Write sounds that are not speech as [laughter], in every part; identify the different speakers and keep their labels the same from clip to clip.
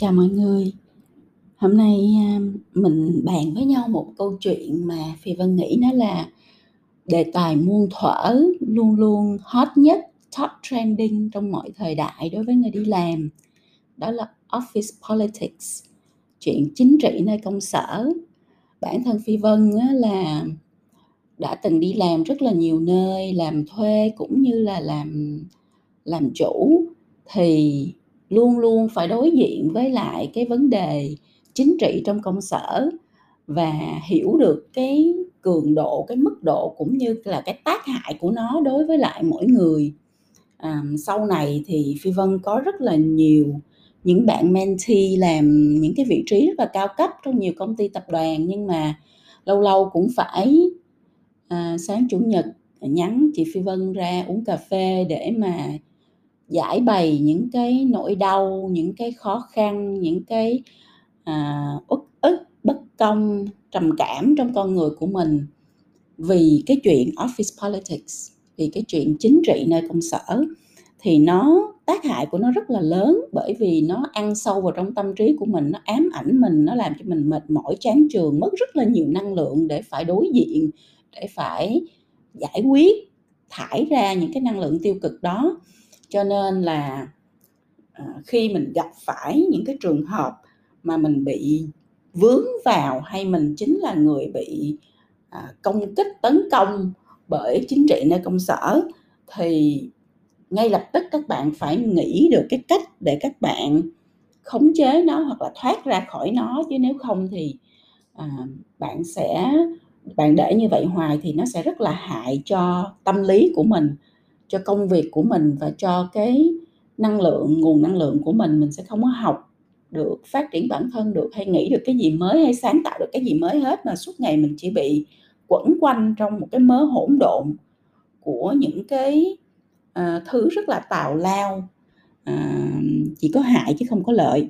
Speaker 1: Chào mọi người. Hôm nay, à, mình bàn với nhau một câu chuyện mà Phi Vân nghĩ nó là đề tài muôn thuở, luôn luôn hot nhất, top trending trong mọi thời đại đối với người đi làm. Đó là office politics, chuyện chính trị nơi công sở. Bản thân Phi Vân là đã từng đi làm rất là nhiều nơi, làm thuê cũng như là làm làm chủ, thì luôn luôn phải đối diện với lại cái vấn đề chính trị trong công sở và hiểu được cái cường độ, cái mức độ cũng như là cái tác hại của nó đối với lại mỗi người. À, sau này thì Phi Vân có rất là nhiều những bạn mentee làm những cái vị trí rất là cao cấp trong nhiều công ty tập đoàn nhưng mà lâu lâu cũng phải à, sáng chủ nhật nhắn chị Phi Vân ra uống cà phê để mà giải bày những cái nỗi đau, những cái khó khăn, những cái à, uất ức, bất công, trầm cảm trong con người của mình vì cái chuyện office politics, vì cái chuyện chính trị nơi công sở thì nó tác hại của nó rất là lớn bởi vì nó ăn sâu vào trong tâm trí của mình, nó ám ảnh mình, nó làm cho mình mệt mỏi, chán trường, mất rất là nhiều năng lượng để phải đối diện, để phải giải quyết, thải ra những cái năng lượng tiêu cực đó. Cho nên là à, khi mình gặp phải những cái trường hợp mà mình bị vướng vào hay mình chính là người bị à, công kích tấn công bởi chính trị nơi công sở thì ngay lập tức các bạn phải nghĩ được cái cách để các bạn khống chế nó hoặc là thoát ra khỏi nó. Chứ nếu không thì à, bạn sẽ bạn để như vậy hoài thì nó sẽ rất là hại cho tâm lý của mình cho công việc của mình và cho cái năng lượng nguồn năng lượng của mình mình sẽ không có học được phát triển bản thân được hay nghĩ được cái gì mới hay sáng tạo được cái gì mới hết mà suốt ngày mình chỉ bị quẩn quanh trong một cái mớ hỗn độn của những cái uh, thứ rất là tào lao uh, chỉ có hại chứ không có lợi.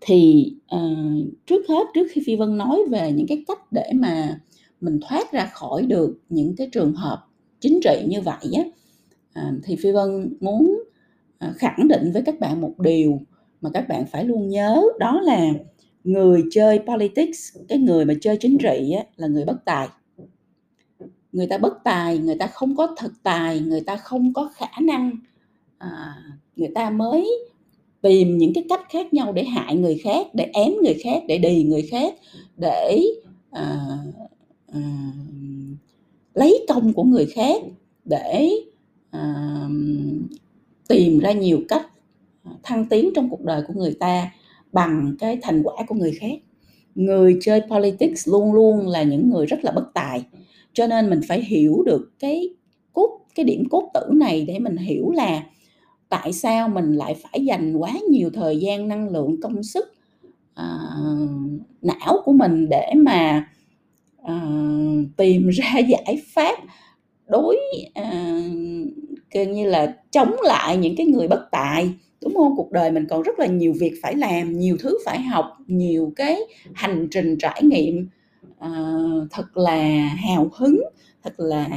Speaker 1: Thì uh, trước hết trước khi phi vân nói về những cái cách để mà mình thoát ra khỏi được những cái trường hợp chính trị như vậy á à, thì phi vân muốn à, khẳng định với các bạn một điều mà các bạn phải luôn nhớ đó là người chơi politics cái người mà chơi chính trị á, là người bất tài. Người ta bất tài người ta không có thực tài người ta không có khả năng à, người ta mới tìm những cái cách khác nhau để hại người khác để ém người khác để đì người khác để à, à, lấy công của người khác để à, tìm ra nhiều cách à, thăng tiến trong cuộc đời của người ta bằng cái thành quả của người khác. Người chơi politics luôn luôn là những người rất là bất tài cho nên mình phải hiểu được cái cốt cái điểm cốt tử này để mình hiểu là tại sao mình lại phải dành quá nhiều thời gian năng lượng công sức à, não của mình để mà Ờ, tìm ra [laughs] giải pháp đối ờ, à, gần như là chống lại những cái người bất tài đúng không? Cuộc đời mình còn rất là nhiều việc phải làm nhiều thứ phải học nhiều cái hành trình trải nghiệm uh, thật là hào hứng thật là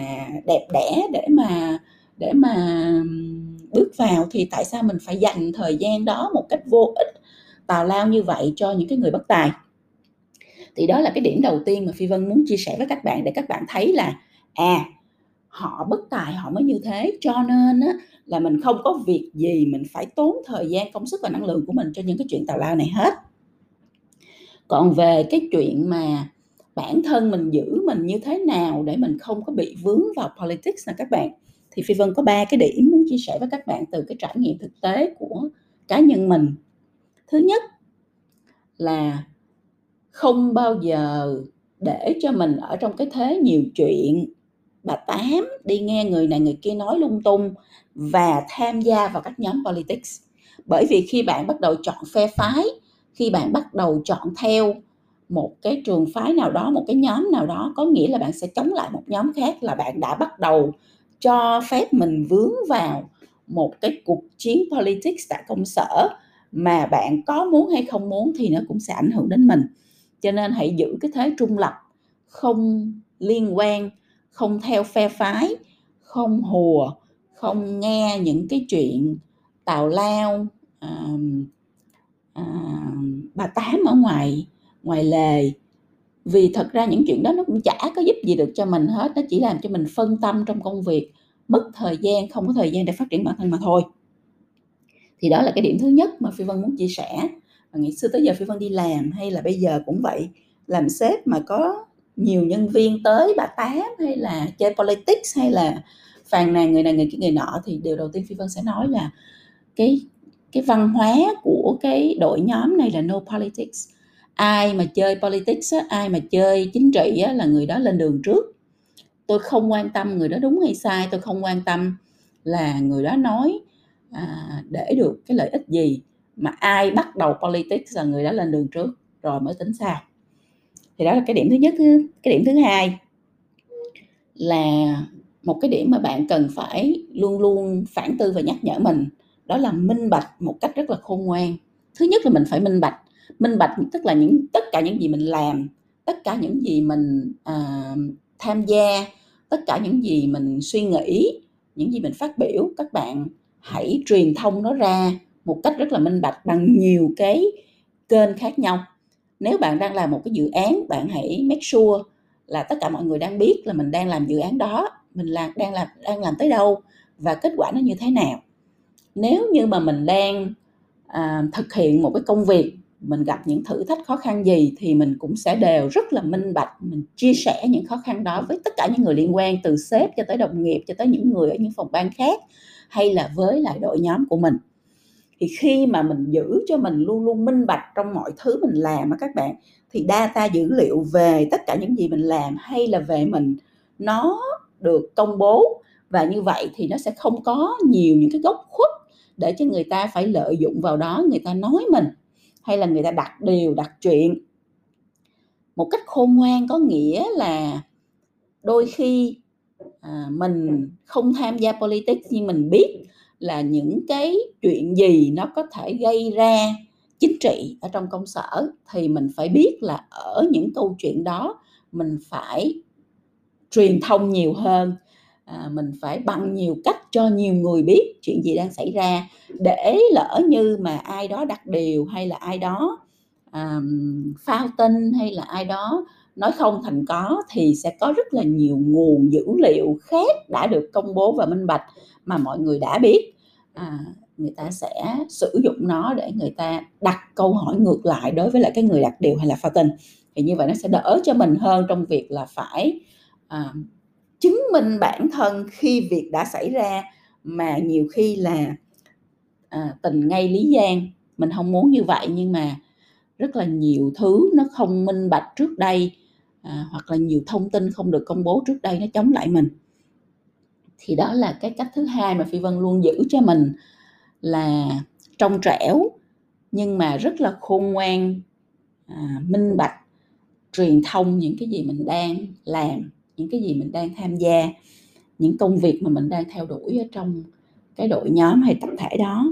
Speaker 1: đẹp đẽ để mà để mà bước vào. Thì tại sao mình phải dành thời gian đó một cách vô ích tào lao như vậy cho những cái người bất tài? Thì đó là cái điểm đầu tiên mà phi vân muốn chia sẻ với các bạn để các bạn thấy là à họ bất tài họ mới như thế. Cho nên á, là mình không có việc gì mình phải tốn thời gian công sức và năng lượng của mình cho những cái chuyện tào lao này hết. Còn về cái chuyện mà bản thân mình giữ mình như thế nào để mình không có bị vướng vào politics nè các bạn thì phi vân có ba cái điểm muốn chia sẻ với các bạn từ cái trải nghiệm thực tế của cá nhân mình. Thứ nhất là không bao giờ để cho mình ở trong cái thế nhiều chuyện. Bà tám đi nghe người này người kia nói lung tung và tham gia vào các nhóm politics. Bởi vì khi bạn bắt đầu chọn phe phái, khi bạn bắt đầu chọn theo một cái trường phái nào đó, một cái nhóm nào đó, có nghĩa là bạn sẽ chống lại một nhóm khác là bạn đã bắt đầu cho phép mình vướng vào một cái cuộc chiến politics tại công sở mà bạn có muốn hay không muốn thì nó cũng sẽ ảnh hưởng đến mình cho nên hãy giữ cái thế trung lập không liên quan không theo phe phái không hùa không nghe những cái chuyện tào lao à, à, bà tám ở ngoài ngoài lề. Vì thật ra những chuyện đó nó cũng chả có giúp gì được cho mình hết nó chỉ làm cho mình phân tâm trong công việc mất thời gian không có thời gian để phát triển bản thân mà thôi. Thì đó là cái điểm thứ nhất mà phi vân muốn chia sẻ và ngày xưa tới giờ phi vân đi làm hay là bây giờ cũng vậy? Làm sếp mà có nhiều nhân viên tới bà tám hay là chơi politics hay là phàn nàn người này người kia người nọ thì điều đầu tiên phi vân sẽ nói là cái cái văn hóa của cái đội nhóm này là no politics. Ai mà chơi politics á, ai mà chơi chính trị á, là người đó lên đường trước. Tôi không quan tâm người đó đúng hay sai tôi không quan tâm là người đó nói à, để được cái lợi ích gì mà ai bắt đầu politics là người đó lên đường trước rồi mới tính sao thì đó là cái điểm thứ nhất cái điểm thứ hai là một cái điểm mà bạn cần phải luôn luôn phản tư và nhắc nhở mình đó là minh bạch một cách rất là khôn ngoan. Thứ nhất là mình phải minh bạch. Minh bạch tức là những tất cả những gì mình làm tất cả những gì mình uh, tham gia tất cả những gì mình suy nghĩ những gì mình phát biểu các bạn hãy truyền thông nó ra một cách rất là minh bạch bằng nhiều cái kênh khác nhau. Nếu bạn đang làm một cái dự án bạn hãy make sure là tất cả mọi người đang biết là mình đang làm dự án đó mình làm đang làm đang làm tới đâu và kết quả nó như thế nào. Nếu như mà mình đang à, thực hiện một cái công việc mình gặp những thử thách khó khăn gì thì mình cũng sẽ đều rất là minh bạch mình chia sẻ những khó khăn đó với tất cả những người liên quan từ sếp cho tới đồng nghiệp cho tới những người ở những phòng ban khác hay là với lại đội nhóm của mình thì khi mà mình giữ cho mình luôn luôn minh bạch trong mọi thứ mình làm á các bạn thì data dữ liệu về tất cả những gì mình làm hay là về mình nó được công bố. Và như vậy thì nó sẽ không có nhiều những cái góc khuất để cho người ta phải lợi dụng vào đó người ta nói mình hay là người ta đặt điều đặt chuyện. Một cách khôn ngoan có nghĩa là đôi khi à, mình không tham gia politics nhưng mình biết là những cái chuyện gì nó có thể gây ra chính trị ở trong công sở thì mình phải biết là ở những câu chuyện đó mình phải truyền thông nhiều hơn. À, mình phải bằng nhiều cách cho nhiều người biết chuyện gì đang xảy ra để lỡ như mà ai đó đặt điều hay là ai đó um, phao tin hay là ai đó nói không thành có thì sẽ có rất là nhiều nguồn dữ liệu khác đã được công bố và minh bạch mà mọi người đã biết. À, người ta sẽ sử dụng nó để người ta đặt câu hỏi ngược lại đối với lại cái người đặt điều hay là phao tin thì như vậy nó sẽ đỡ cho mình hơn trong việc là phải à, chứng minh bản thân khi việc đã xảy ra mà nhiều khi là à, tình ngay lý gian. Mình không muốn như vậy nhưng mà rất là nhiều thứ nó không minh bạch trước đây à, hoặc là nhiều thông tin không được công bố trước đây nó chống lại mình. Thì đó là cái cách thứ hai mà phi vân luôn giữ cho mình là trong trẻo nhưng mà rất là khôn ngoan à, minh bạch truyền thông những cái gì mình đang làm những cái gì mình đang tham gia những công việc mà mình đang theo đuổi ở trong cái đội nhóm hay tập thể đó.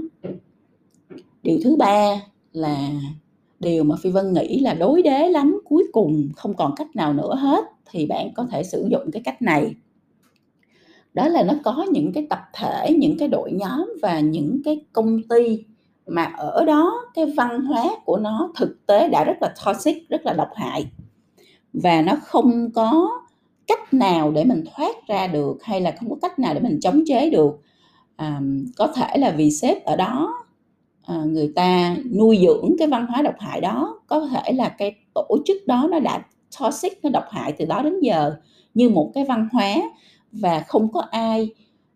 Speaker 1: Điều thứ ba là điều mà phi vân nghĩ là đối đế lắm cuối cùng không còn cách nào nữa hết thì bạn có thể sử dụng cái cách này. Đó là nó có những cái tập thể những cái đội nhóm và những cái công ty mà ở đó cái văn hóa của nó thực tế đã rất là toxic rất là độc hại. Và nó không có cách nào để mình thoát ra được hay là không có cách nào để mình chống chế được. À, có thể là vì sếp ở đó À, người ta nuôi dưỡng cái văn hóa độc hại đó. Có thể là cái tổ chức đó nó đã toxic nó độc hại từ đó đến giờ như một cái văn hóa và không có ai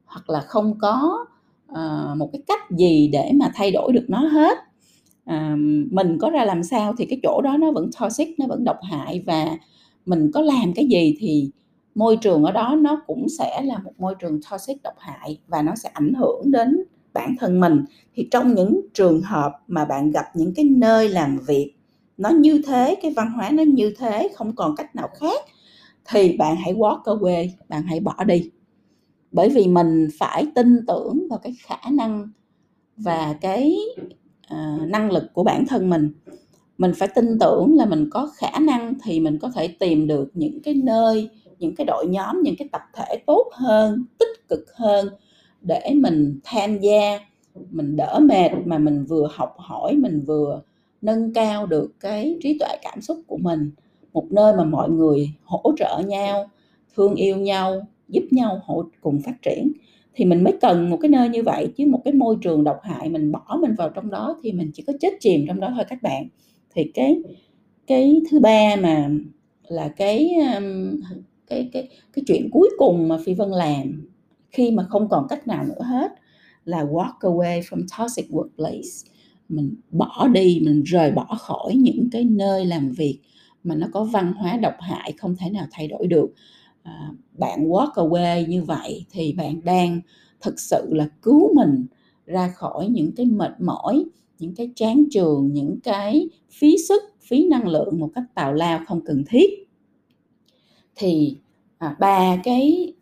Speaker 1: hoặc là không có uh, một cái cách gì để mà thay đổi được nó hết. Uh, mình có ra làm sao thì cái chỗ đó nó vẫn toxic nó vẫn độc hại và mình có làm cái gì thì môi trường ở đó nó cũng sẽ là một môi trường toxic độc hại và nó sẽ ảnh hưởng đến bản thân mình thì trong những trường hợp mà bạn gặp những cái nơi làm việc nó như thế cái văn hóa nó như thế không còn cách nào khác thì bạn hãy walk away bạn hãy bỏ đi. Bởi vì mình phải tin tưởng vào cái khả năng và cái uh, năng lực của bản thân mình. Mình phải tin tưởng là mình có khả năng thì mình có thể tìm được những cái nơi những cái đội nhóm những cái tập thể tốt hơn tích cực hơn để mình tham gia, mình đỡ mệt mà mình vừa học hỏi, mình vừa nâng cao được cái trí tuệ cảm xúc của mình. Một nơi mà mọi người hỗ trợ nhau, thương yêu nhau, giúp nhau hỗ, cùng phát triển. Thì mình mới cần một cái nơi như vậy, chứ một cái môi trường độc hại mình bỏ mình vào trong đó thì mình chỉ có chết chìm trong đó thôi các bạn. Thì cái cái thứ ba mà là cái um, cái cái cái chuyện cuối cùng mà phi vân làm khi mà không còn cách nào nữa hết là walk away from toxic workplace. Mình bỏ đi mình rời bỏ khỏi những cái nơi làm việc mà nó có văn hóa độc hại không thể nào thay đổi được. À, bạn walk away như vậy thì bạn đang thực sự là cứu mình ra khỏi những cái mệt mỏi những cái chán trường những cái phí sức phí năng lượng một cách tào lao không cần thiết. Thì à, ba cái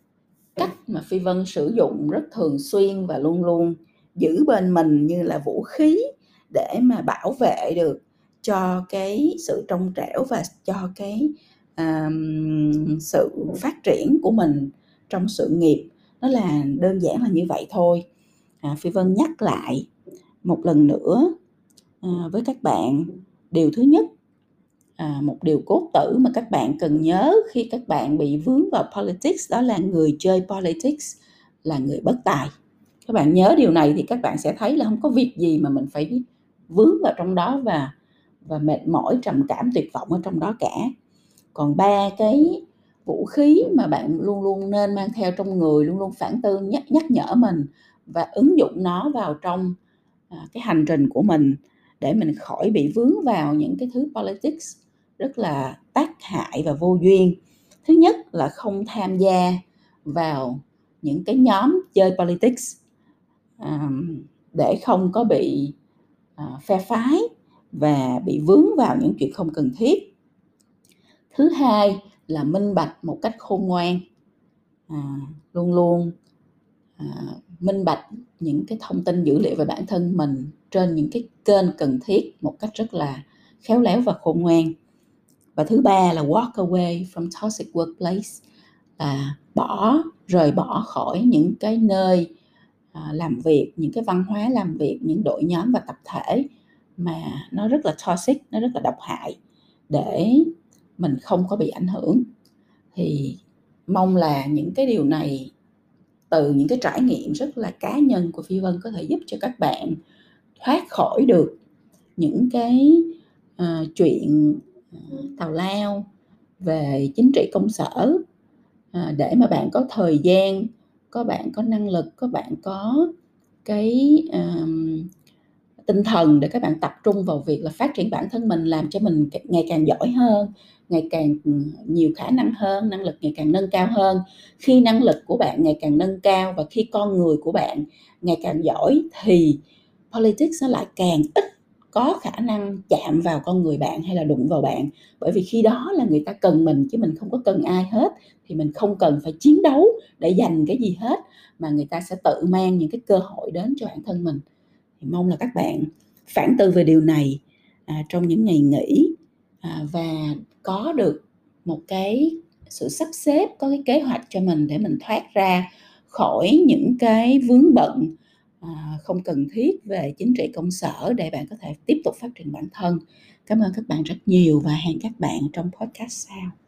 Speaker 1: cách mà phi vân sử dụng rất thường xuyên và luôn luôn giữ bên mình như là vũ khí để mà bảo vệ được cho cái sự trong trẻo và cho cái um, sự phát triển của mình trong sự nghiệp. Nó là đơn giản là như vậy thôi. À, phi vân nhắc lại một lần nữa à, với các bạn. Điều thứ nhất à, một điều cốt tử mà các bạn cần nhớ khi các bạn bị vướng vào politics đó là người chơi politics là người bất tài. Các bạn nhớ điều này thì các bạn sẽ thấy là không có việc gì mà mình phải vướng vào trong đó và và mệt mỏi trầm cảm tuyệt vọng ở trong đó cả. Còn ba cái vũ khí mà bạn luôn luôn nên mang theo trong người luôn luôn phản tư nhắc nhắc nhở mình và ứng dụng nó vào trong à, cái hành trình của mình để mình khỏi bị vướng vào những cái thứ politics rất là tác hại và vô duyên. Thứ nhất là không tham gia vào những cái nhóm chơi politics à, để không có bị à, phe phái và bị vướng vào những chuyện không cần thiết. Thứ hai là minh bạch một cách khôn ngoan à, luôn luôn à, minh bạch những cái thông tin dữ liệu về bản thân mình trên những cái kênh cần thiết một cách rất là khéo léo và khôn ngoan và thứ ba là walk away from toxic workplace là bỏ rời bỏ khỏi những cái nơi à, làm việc những cái văn hóa làm việc những đội nhóm và tập thể mà nó rất là toxic nó rất là độc hại để mình không có bị ảnh hưởng. Thì mong là những cái điều này từ những cái trải nghiệm rất là cá nhân của phi vân có thể giúp cho các bạn thoát khỏi được những cái uh, chuyện Ờ, tào lao về chính trị công sở. Ờ, để mà bạn có thời gian có bạn có năng lực có bạn có cái um, tinh thần để các bạn tập trung vào việc là phát triển bản thân mình làm cho mình ngày càng giỏi hơn ngày càng ừ, nhiều khả năng hơn năng lực ngày càng nâng cao hơn. Khi năng lực của bạn ngày càng nâng cao và khi con người của bạn ngày càng giỏi thì politics nó lại càng ít có khả năng chạm vào con người bạn hay là đụng vào bạn. Bởi vì khi đó là người ta cần mình chứ mình không có cần ai hết thì mình không cần phải chiến đấu để giành cái gì hết mà người ta sẽ tự mang những cái cơ hội đến cho bản thân mình. Thì mong là các bạn phản tư về điều này à, trong những ngày nghỉ à, và có được một cái sự sắp xếp có cái kế hoạch cho mình để mình thoát ra khỏi những cái vướng bận À, không cần thiết về chính trị công sở để bạn có thể tiếp tục phát triển bản thân. Cảm ơn các bạn rất nhiều và hẹn các bạn trong podcast sau.